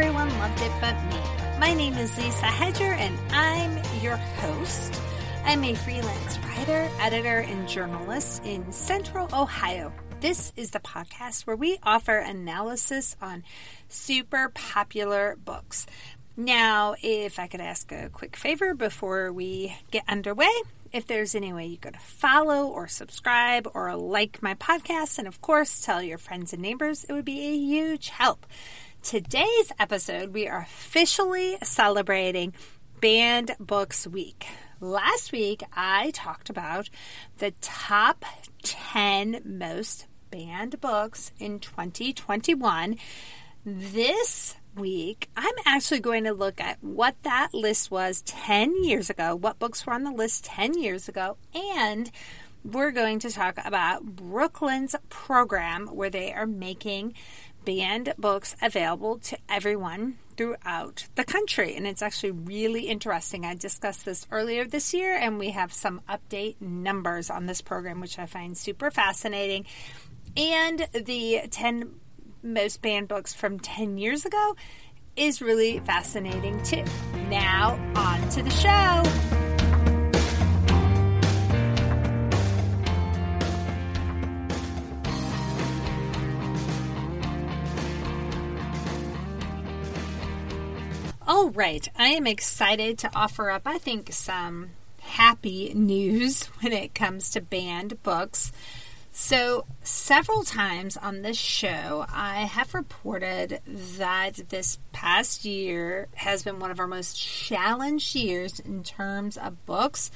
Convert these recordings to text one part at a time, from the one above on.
everyone loved it but me. My name is Lisa Hedger and I'm your host. I'm a freelance writer, editor, and journalist in Central Ohio. This is the podcast where we offer analysis on super popular books. Now, if I could ask a quick favor before we get underway, if there's any way you could follow or subscribe or like my podcast, and of course, tell your friends and neighbors, it would be a huge help. Today's episode, we are officially celebrating Banned Books Week. Last week, I talked about the top 10 most banned books in 2021. This week, I'm actually going to look at what that list was 10 years ago, what books were on the list 10 years ago, and we're going to talk about Brooklyn's program where they are making banned books available to everyone throughout the country. And it's actually really interesting. I discussed this earlier this year, and we have some update numbers on this program, which I find super fascinating. And the 10 most banned books from 10 years ago is really fascinating too. Now, on to the show. All right, I am excited to offer up, I think, some happy news when it comes to banned books. So, several times on this show, I have reported that this past year has been one of our most challenged years in terms of books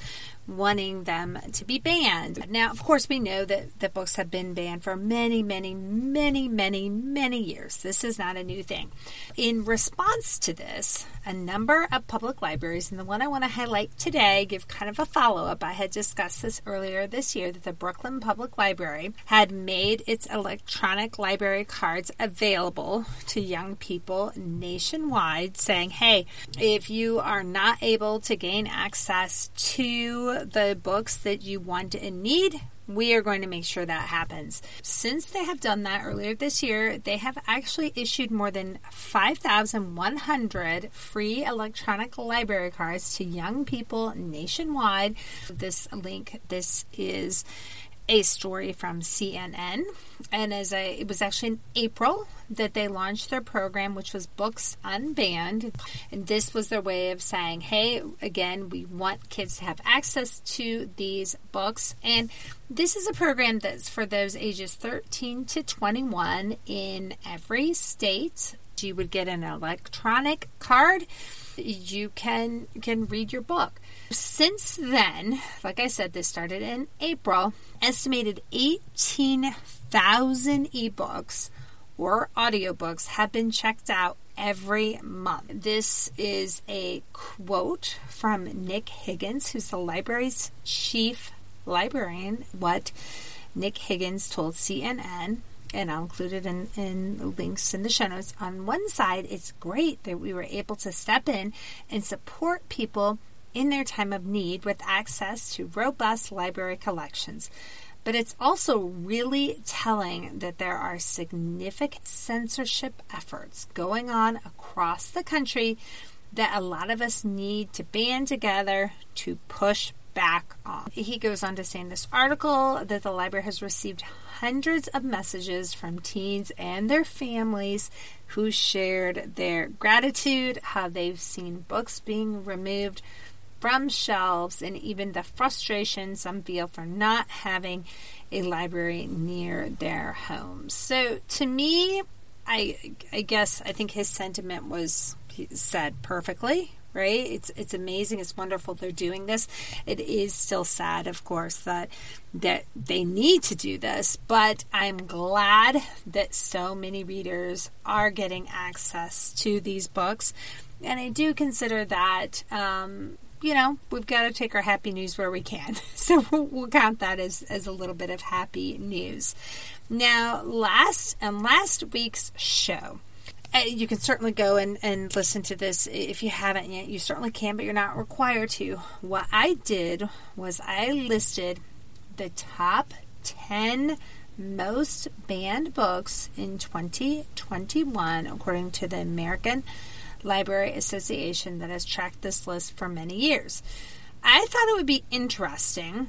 wanting them to be banned. Now, of course, we know that, that books have been banned for many, many, many, many, many years. This is not a new thing. In response to this, a number of public libraries, and the one I want to highlight today, give kind of a follow up. I had discussed this earlier this year that the Brooklyn Public Library had made its electronic library cards available to young people nationwide, saying, hey, if you are not able to gain access to the books that you want and need, we are going to make sure that happens. Since they have done that earlier this year, they have actually issued more than 5,100 free electronic library cards to young people nationwide. This link, this is a story from CNN. And as I, it was actually in April that they launched their program, which was Books Unbanned. And this was their way of saying, hey, again, we want kids to have access to these books. And this is a program that's for those ages 13 to 21 in every state. You would get an electronic card. You can can read your book. Since then, like I said, this started in April, estimated 18,000 ebooks or audiobooks have been checked out every month. This is a quote from Nick Higgins, who's the library's chief librarian, what Nick Higgins told CNN. And I'll include it in, in links in the show notes. On one side, it's great that we were able to step in and support people in their time of need with access to robust library collections. But it's also really telling that there are significant censorship efforts going on across the country that a lot of us need to band together to push back on. He goes on to say in this article that the library has received hundreds of messages from teens and their families who shared their gratitude, how they've seen books being removed from shelves and even the frustration some feel for not having a library near their homes. So to me, I I guess I think his sentiment was said perfectly, right? It's it's amazing, it's wonderful they're doing this. It is still sad, of course, that that they need to do this, but I'm glad that so many readers are getting access to these books. And I do consider that um, you know, we've got to take our happy news where we can. So we'll, we'll count that as, as a little bit of happy news. Now, last and last week's show. You can certainly go and, and listen to this if you haven't yet. You certainly can, but you're not required to. What I did was I listed the top 10 most banned books in 2021, according to the American Library Association that has tracked this list for many years. I thought it would be interesting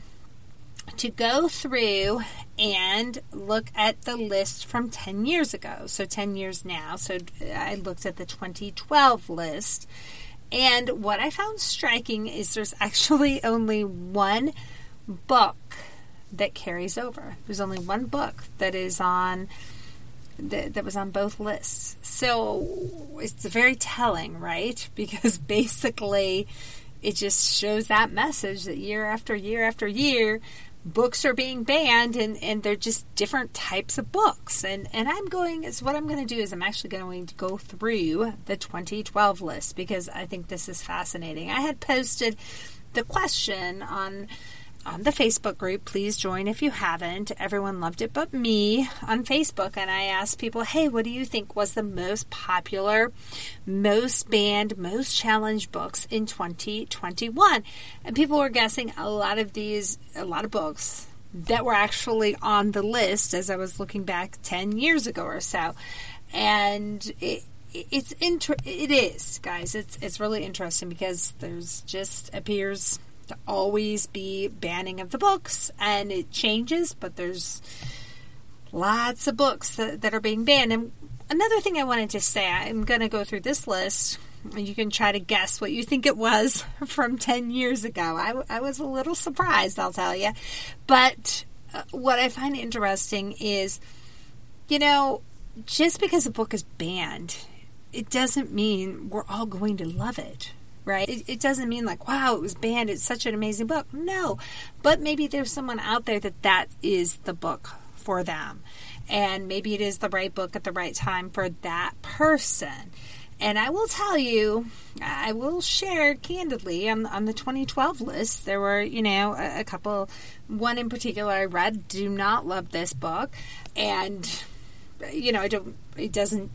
to go through and look at the list from 10 years ago. So 10 years now. So I looked at the 2012 list. And what I found striking is there's actually only one book that carries over. There's only one book that is on that, that was on both lists. So it's very telling, right? Because basically it just shows that message that year after year after year books are being banned and, and they're just different types of books. And, and I'm going, is what I'm going to do is I'm actually going to go through the 2012 list because I think this is fascinating. I had posted the question on on the Facebook group. Please join if you haven't. Everyone loved it but me on Facebook. And I asked people, hey, what do you think was the most popular, most banned, most challenged books in 2021? And people were guessing a lot of these, a lot of books that were actually on the list as I was looking back 10 years ago or so. And it, it's inter- it is guys it's it's really interesting because there's just appears to always be banning of the books, and it changes, but there's lots of books that, that are being banned. And another thing I wanted to say, I'm going to go through this list. And you can try to guess what you think it was from 10 years ago. I, I was a little surprised, I'll tell you. But uh, what I find interesting is, you know, just because a book is banned, it doesn't mean we're all going to love it right? It, it, doesn't mean like, wow, it was banned. It's such an amazing book. No, but maybe there's someone out there that that is the book for them. And maybe it is the right book at the right time for that person. And I will tell you, I will share candidly on, on the 2012 list, there were, you know, a, a couple, one in particular I read, do not love this book. And, you know, I don't, it doesn't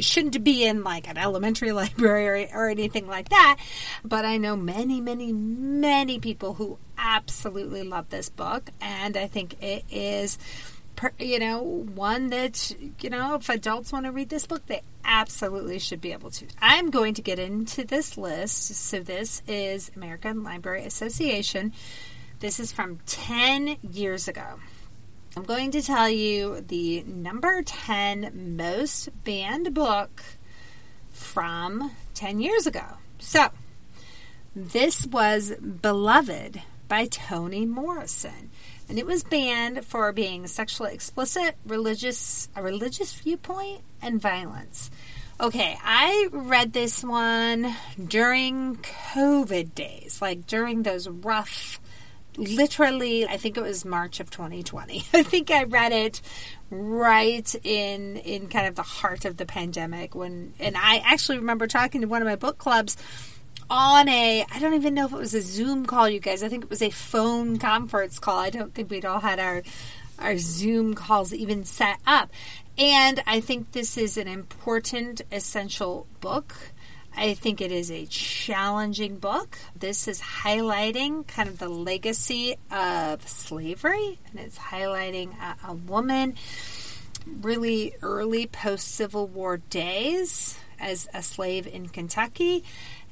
shouldn't be in like an elementary library or, or, anything like that. But I know many, many, many people who absolutely love this book, and I think it is. You know, one that, you know, if adults want to read this book, they absolutely should be able to. I'm going to get into this list. So, this is American Library Association. This is from 10 years ago. I'm going to tell you the number 10 most banned book from 10 years ago. So, this was Beloved by Toni Morrison. And it was banned for being sexually explicit, religious, a religious viewpoint, and violence. Okay, I read this one during COVID days, like during those rough literally, I think it was March of 2020. I think I read it right in in kind of the heart of the pandemic when and I actually remember talking to one of my book clubs on a I don't even know if it was a Zoom call you guys. I think it was a phone conference call. I don't think we'd all had our our Zoom calls even set up. And I think this is an important essential book I think it is a challenging book. This is highlighting kind of the legacy of slavery, and it's highlighting a, a woman really early post Civil War days as a slave in Kentucky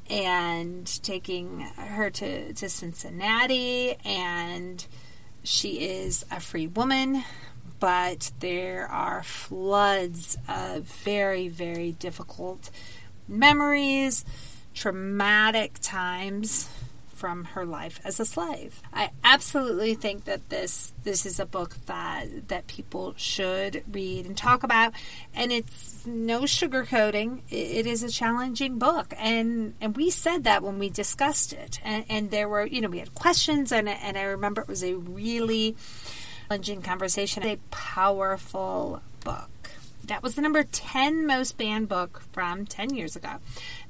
and taking her to, to Cincinnati and she is a free woman but there are floods of very very difficult memories, traumatic times from her life as a slave. I absolutely think that this this is a book that that people should read and talk about and it's no sugarcoating. It is a challenging book and and we said that when we discussed it and, and there were you know we had questions and and I remember it was a really challenging conversation, a powerful book. That was the number 10 most banned book from 10 years ago.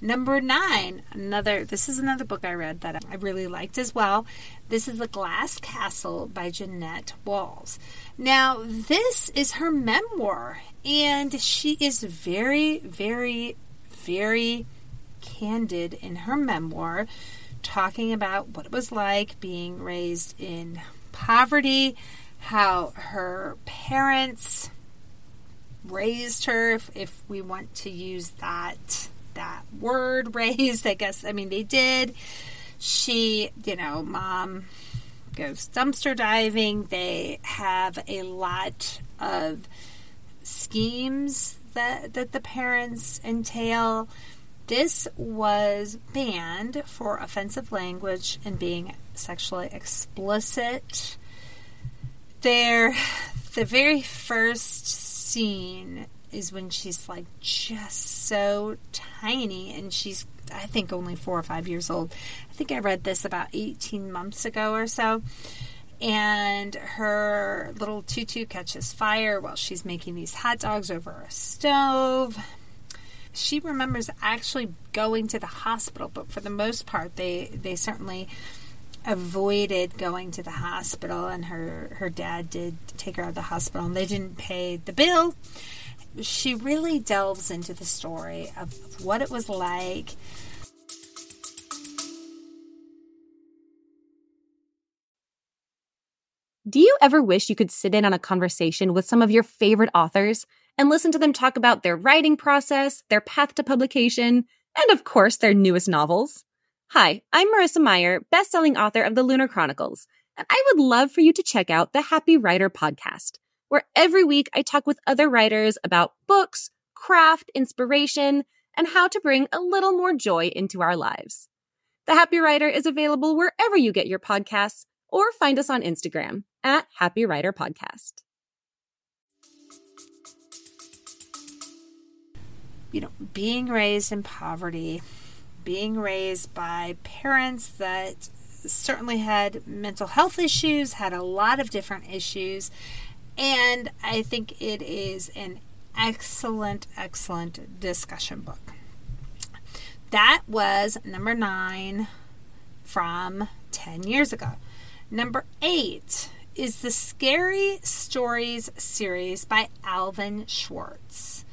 Number 9, another this is another book I read that I really liked as well. This is The Glass Castle by Jeannette Walls. Now, this is her memoir and she is very very very candid in her memoir talking about what it was like being raised in poverty how her parents raised her, if, if we want to use that that word raised, I guess. I mean, they did. She, you know, mom goes dumpster diving. They have a lot of schemes that that the parents entail. This was banned for offensive language and being sexually explicit. There, the very first scene is when she's like just so tiny and she's I think only four or five years old. I think I read this about 18 months ago or so. And her little tutu catches fire while she's making these hot dogs over a stove. She remembers actually going to the hospital, but for the most part, they, they certainly avoided going to the hospital and her her dad did take her out of the hospital and they didn't pay the bill she really delves into the story of, of what it was like Do you ever wish you could sit in on a conversation with some of your favorite authors and listen to them talk about their writing process, their path to publication, and of course, their newest novels? Hi, I'm Marissa Meyer, best-selling author of The Lunar Chronicles, and I would love for you to check out the Happy Writer podcast, where every week I talk with other writers about books, craft, inspiration, and how to bring a little more joy into our lives. The Happy Writer is available wherever you get your podcasts or find us on Instagram at Happy Writer Podcast. You know, being raised in poverty, being raised by parents that certainly had mental health issues, had a lot of different issues, and I think it is an excellent, excellent discussion book. That was number nine from 10 years ago. Number eight is the Scary Stories series by Alvin Schwartz.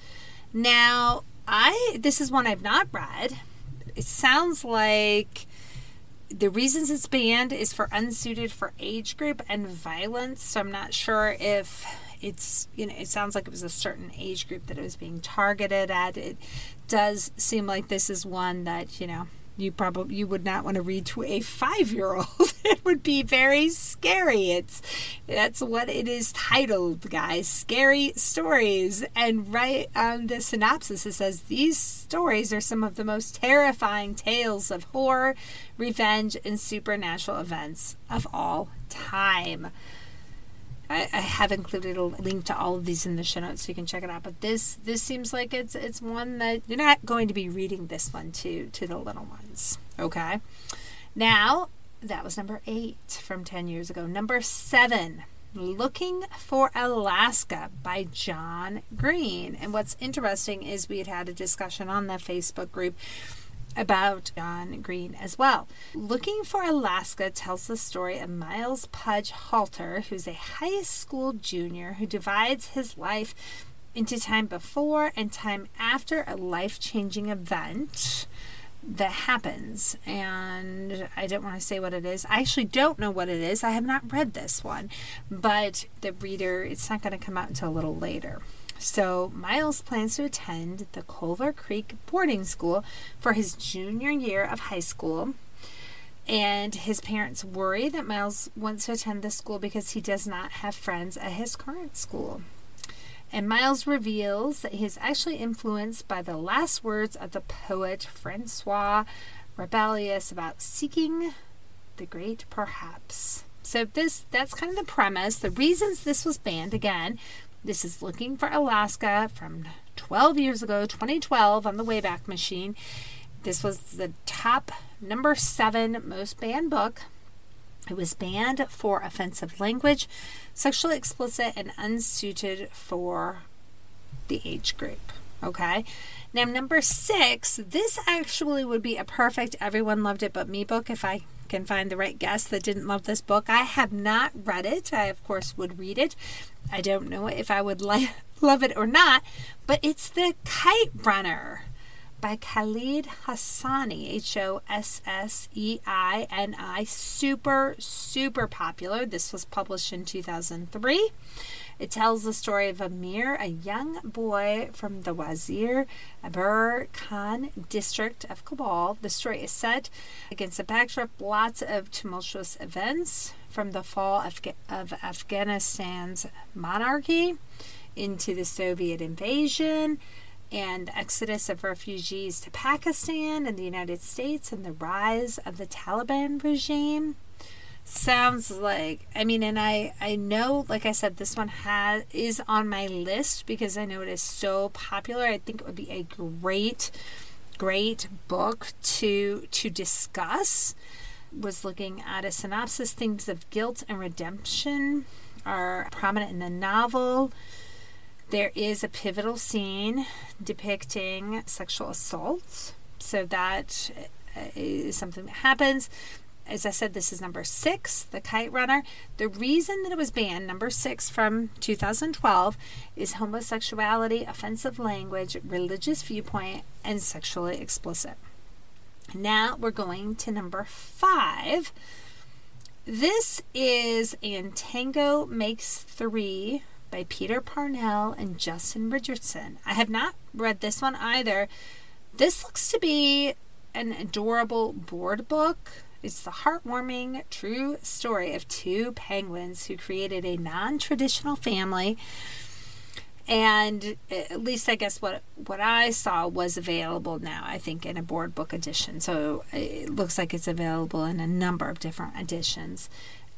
Now, I this is one I've not read. It sounds like the reasons it's banned is for unsuited for age group and violence. So I'm not sure if it's you know it sounds like it was a certain age group that it was being targeted at. It does seem like this is one that you know you probably you would not want to read to a five year old. it would be very scary. It's that's what it is titled, guys. Scary stories. And right on the synopsis it says these stories are some of the most terrifying tales of horror, revenge, and supernatural events of all time. I, I, have included a link to all of these in the show notes so you can check it out. But this this seems like it's it's one that you're not going to be reading this one to to the little ones. Okay. Now that was number eight from ten years ago. Number seven. Looking for Alaska by John Green. And what's interesting is we had had a discussion on the Facebook group about John Green as well. Looking for Alaska tells the story of Miles Pudge Halter, who's a high school junior who divides his life into time before and time after a life changing event that happens. And I don't want to say what it is. I actually don't know what it is. I have not read this one, but the reader, it's not going to come out until a little later. So Miles plans to attend the Culver Creek boarding school for his junior year of high school. And his parents worry that Miles wants to attend the school because he does not have friends at his current school. And Miles reveals that he is actually influenced by the last words of the poet Francois Rabelais about seeking the great perhaps. So this that's kind of the premise. The reasons this was banned again this is Looking for Alaska from 12 years ago, 2012, on the Wayback Machine. This was the top number seven most banned book. It was banned for offensive language, sexually explicit, and unsuited for the age group. Okay. Now, number six, this actually would be a perfect Everyone Loved It But Me book if I can find the right guest that didn't love this book. I have not read it. I, of course, would read it. I don't know if I would like love it or not, but it's The Kite Runner by Khaled Hosseini, H O S S E I N I. Super, super popular. This was published in 2003. It tells the story of Amir, a young boy from the Wazir Akbar Khan district of Kabul. The story is set against a backdrop lots of tumultuous events from the fall of, of Afghanistan's monarchy into the Soviet invasion and the exodus of refugees to Pakistan and the United States and the rise of the Taliban regime sounds like i mean and i i know like i said this one has is on my list because i know it is so popular. I think it would be a great great book to to discuss. Was looking at a synopsis themes of guilt and redemption are prominent in the novel. There is a pivotal scene depicting sexual assault. So that is something that happens as I said, this is number six, The Kite Runner. The reason that it was banned, number six from 2012, is homosexuality, offensive language, religious viewpoint, and sexually explicit. Now we're going to number five. This is And Tango Makes Three by Peter Parnell and Justin Richardson. I have not read this one either. This looks to be an adorable board book it's the heartwarming, true story of two penguins who created a non traditional family. And at least I guess what what I saw was available now, I think, in a board book edition. So it looks like it's available in a number of different editions.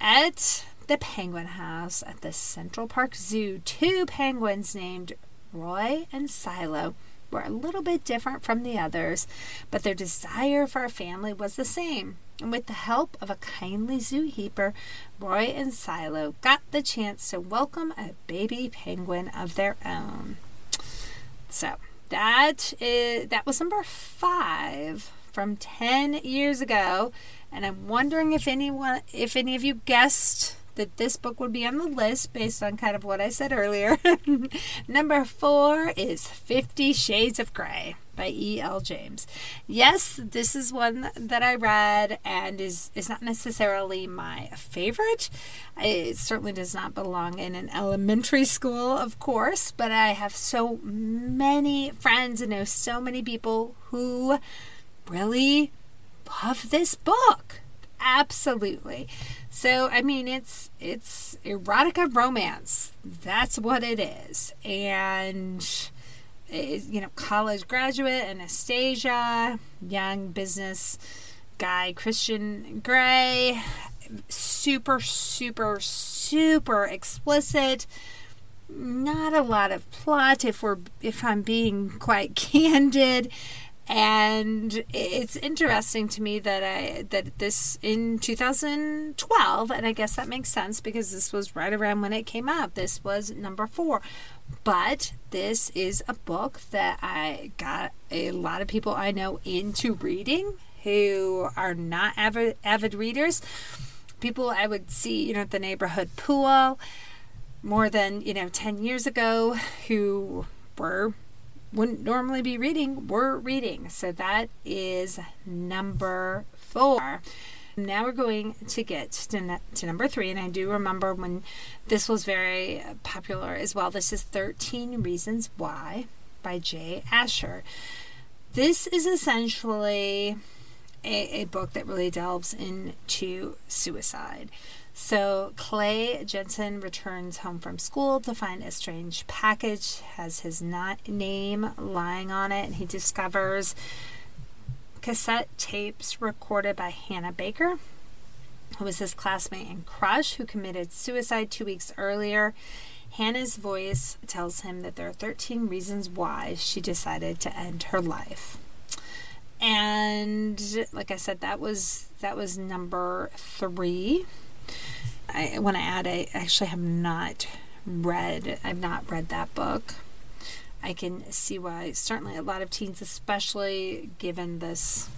At the Penguin House at the Central Park Zoo, two penguins named Roy and Silo were a little bit different from the others, but their desire for a family was the same and with the help of a kindly zookeeper, Roy and Silo got the chance to welcome a baby penguin of their own. So that is that was number five from ten years ago, and I'm wondering if anyone, if any of you guessed that this book would be on the list based on kind of what I said earlier. number four is Fifty Shades of Grey by E.L. James. Yes, this is one that I read and is, is not necessarily my favorite. It certainly does not belong in an elementary school, of course, but I have so many friends and know so many people who really love this book. Absolutely. So I mean it's it's erotica romance. That's what it is. And is, you know, college graduate Anastasia, young business guy Christian Grey, super, super, super explicit. Not a lot of plot, if we're if I'm being quite candid. And it's interesting to me that I that this in 2012, and I guess that makes sense because this was right around when it came out. This was number four but this is a book that I got a lot of people I know into reading who are not avid, avid readers. People I would see, you know, at the neighborhood pool more than, you know, 10 years ago who were wouldn't normally be reading were reading. So that is number 4. Now we're going to get to, to number three, and I do remember when this was very popular as well. This is 13 Reasons Why by Jay Asher. This is essentially a, a book that really delves into suicide. So Clay Jensen returns home from school to find a strange package has his not name lying on it, and he discovers cassette tapes recorded by Hannah Baker, who was his classmate and crush who committed suicide two weeks earlier. Hannah's voice tells him that there are 13 reasons why she decided to end her life. And like I said, that was that was number three. I want to add, I actually have not read. I've not read that book. I can see why certainly a lot of teens, especially given this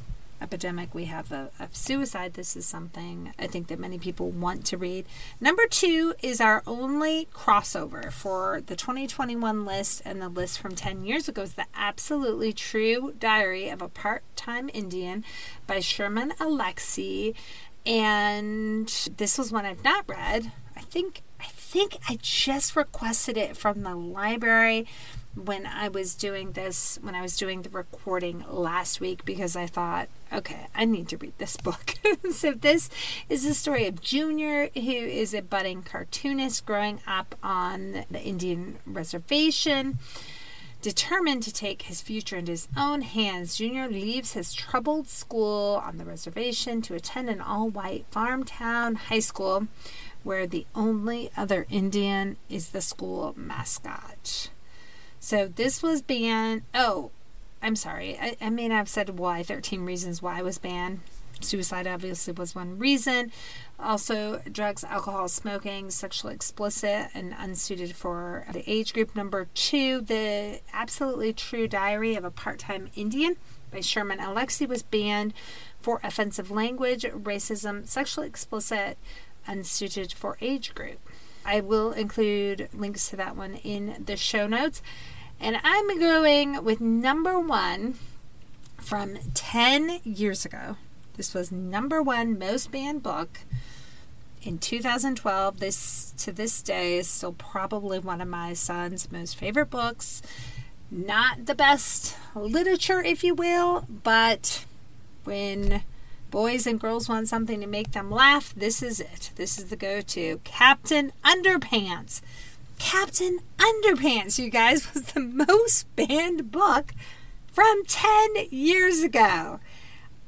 epidemic we have of, of, suicide, this is something I think that many people want to read. Number two is our only crossover for the 2021 list and the list from 10 years ago is the Absolutely True Diary of a Part Time Indian by Sherman Alexie. And this was one I've not read. I think I think I just requested it from the library when I was doing this, when I was doing the recording last week, because I thought, okay, I need to read this book. so, this is the story of Junior, who is a budding cartoonist growing up on the Indian reservation. Determined to take his future into his own hands, Junior leaves his troubled school on the reservation to attend an all white farm town high school where the only other Indian is the school mascot. So this was banned. Oh, I'm sorry. I, I mean, I've said why 13 reasons why it was banned. Suicide obviously was one reason. Also, drugs, alcohol, smoking, sexually explicit, and unsuited for the age group. Number two, the absolutely true diary of a part time Indian by Sherman Alexie was banned for offensive language, racism, sexually explicit, unsuited for age group. I will include links to that one in the show notes. And I'm going with number one from 10 years ago. This was number one most banned book in 2012. This to this day is still probably one of my son's most favorite books. Not the best literature, if you will, but when boys and girls want something to make them laugh, this is it. This is the go to. Captain Underpants. Captain Underpants, you guys, was the most banned book from 10 years ago.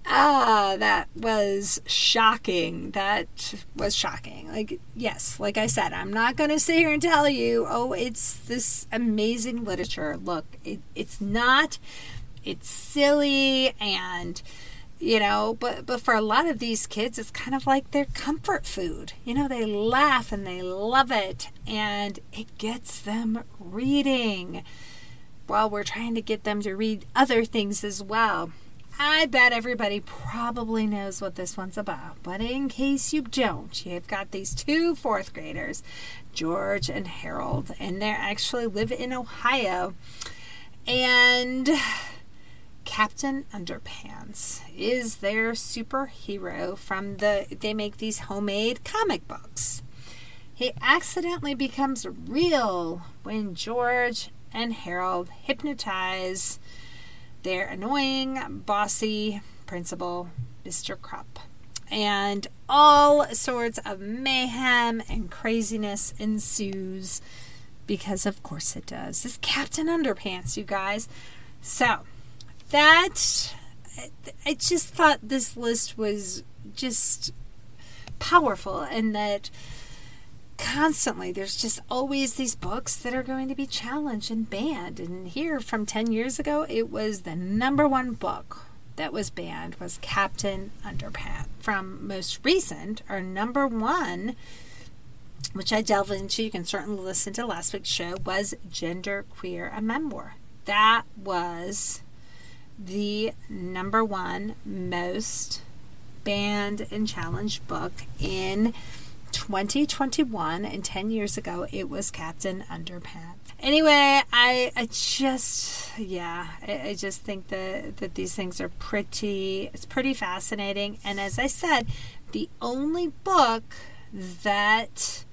Ah, that was shocking. That was shocking. Like, yes, like I said, I'm not going to sit here and tell you, oh, it's this amazing literature. Look, it, it's not. It's silly and you know but but for a lot of these kids it's kind of like their comfort food. You know they laugh and they love it and it gets them reading while we're trying to get them to read other things as well. I bet everybody probably knows what this one's about but in case you don't you've got these two fourth graders george and harold and they actually live in ohio. And Captain Underpants is their superhero from the they make these homemade comic books. He accidentally becomes real when George and Harold hypnotize their annoying, bossy principal, Mr. Krupp. And all sorts of mayhem and craziness ensues because, of course, it does. This Captain Underpants, you guys. So, that I just thought this list was just powerful and that constantly there's just always these books that are going to be challenged and banned. And here from 10 years ago it was the number one book that was banned was captain underpants. From most recent our number one which i delved into you can certainly listen to last week's show was gender queer a memoir. That was the number one most banned and challenged book in 2021 and 10 years ago it was captain underpants. Anyway i i just yeah I, I, just think that that these things are pretty it's pretty fascinating. And as i said the only book that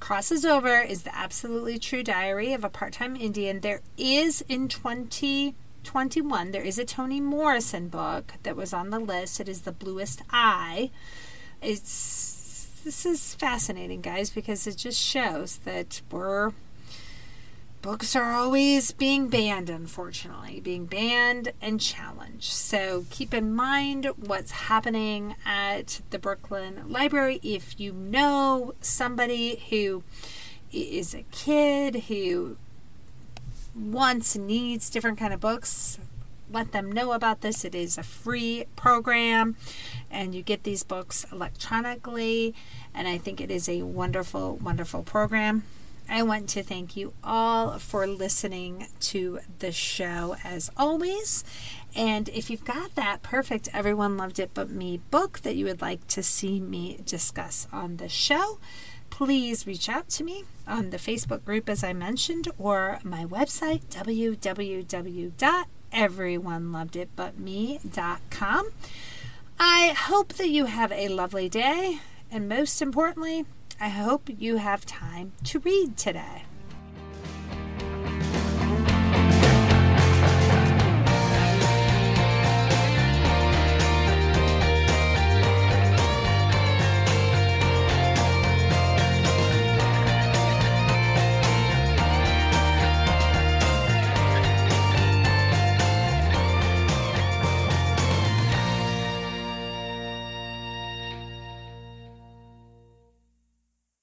crosses over is the absolutely true diary of a part-time indian. There is in 20 21, there is a Toni Morrison book that was on the list. It is The Bluest Eye. It's this is fascinating, guys, because it just shows that we're books are always being banned, unfortunately, being banned and challenged. So keep in mind what's happening at the Brooklyn Library. If you know somebody who is a kid who wants needs different kind of books let them know about this it is a free program and you get these books electronically and i think it is a wonderful wonderful program I want to thank you all for listening to the show as always. And if you've got that perfect Everyone Loved It But Me book that you would like to see me discuss on the show, please reach out to me on the Facebook group, as I mentioned, or my website, www.everyoneloveditbutme.com. I hope that you have a lovely day, and most importantly, I hope you have time to read today.